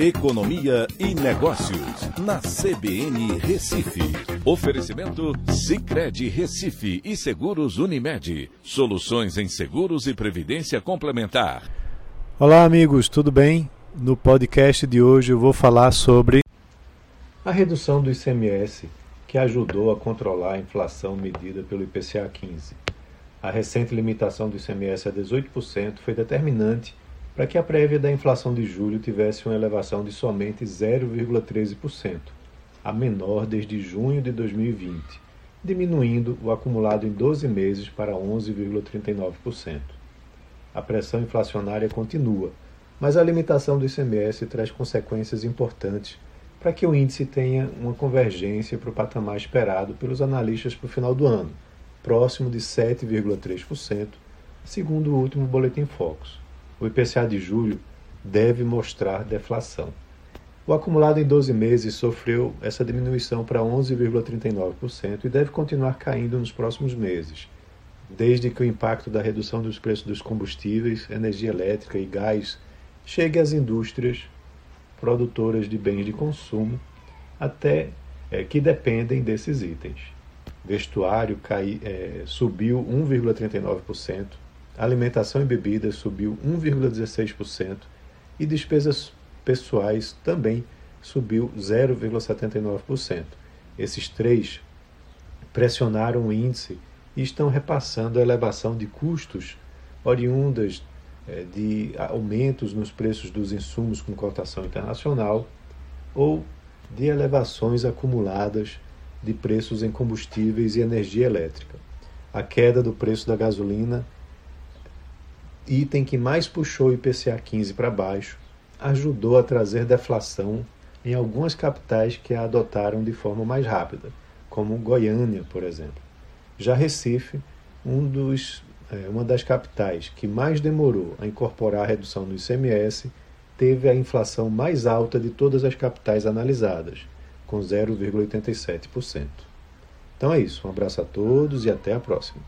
Economia e Negócios, na CBN Recife. Oferecimento Cicred Recife e Seguros Unimed. Soluções em seguros e previdência complementar. Olá, amigos, tudo bem? No podcast de hoje eu vou falar sobre a redução do ICMS, que ajudou a controlar a inflação medida pelo IPCA 15. A recente limitação do ICMS a 18% foi determinante para que a prévia da inflação de julho tivesse uma elevação de somente 0,13%, a menor desde junho de 2020, diminuindo o acumulado em 12 meses para 11,39%. A pressão inflacionária continua, mas a limitação do ICMS traz consequências importantes para que o índice tenha uma convergência para o patamar esperado pelos analistas para o final do ano, próximo de 7,3%, segundo o último Boletim Focus o IPCA de julho deve mostrar deflação. O acumulado em 12 meses sofreu essa diminuição para 11,39% e deve continuar caindo nos próximos meses, desde que o impacto da redução dos preços dos combustíveis, energia elétrica e gás chegue às indústrias produtoras de bens de consumo, até é, que dependem desses itens. Vestuário cai, é, subiu 1,39%, alimentação e bebidas subiu 1,16% e despesas pessoais também subiu 0,79%. Esses três pressionaram o índice e estão repassando a elevação de custos oriundas eh, de aumentos nos preços dos insumos com cotação internacional ou de elevações acumuladas de preços em combustíveis e energia elétrica. A queda do preço da gasolina item que mais puxou o IPCA 15 para baixo, ajudou a trazer deflação em algumas capitais que a adotaram de forma mais rápida, como Goiânia, por exemplo. Já Recife, um dos, é, uma das capitais que mais demorou a incorporar a redução do ICMS, teve a inflação mais alta de todas as capitais analisadas, com 0,87%. Então é isso, um abraço a todos e até a próxima.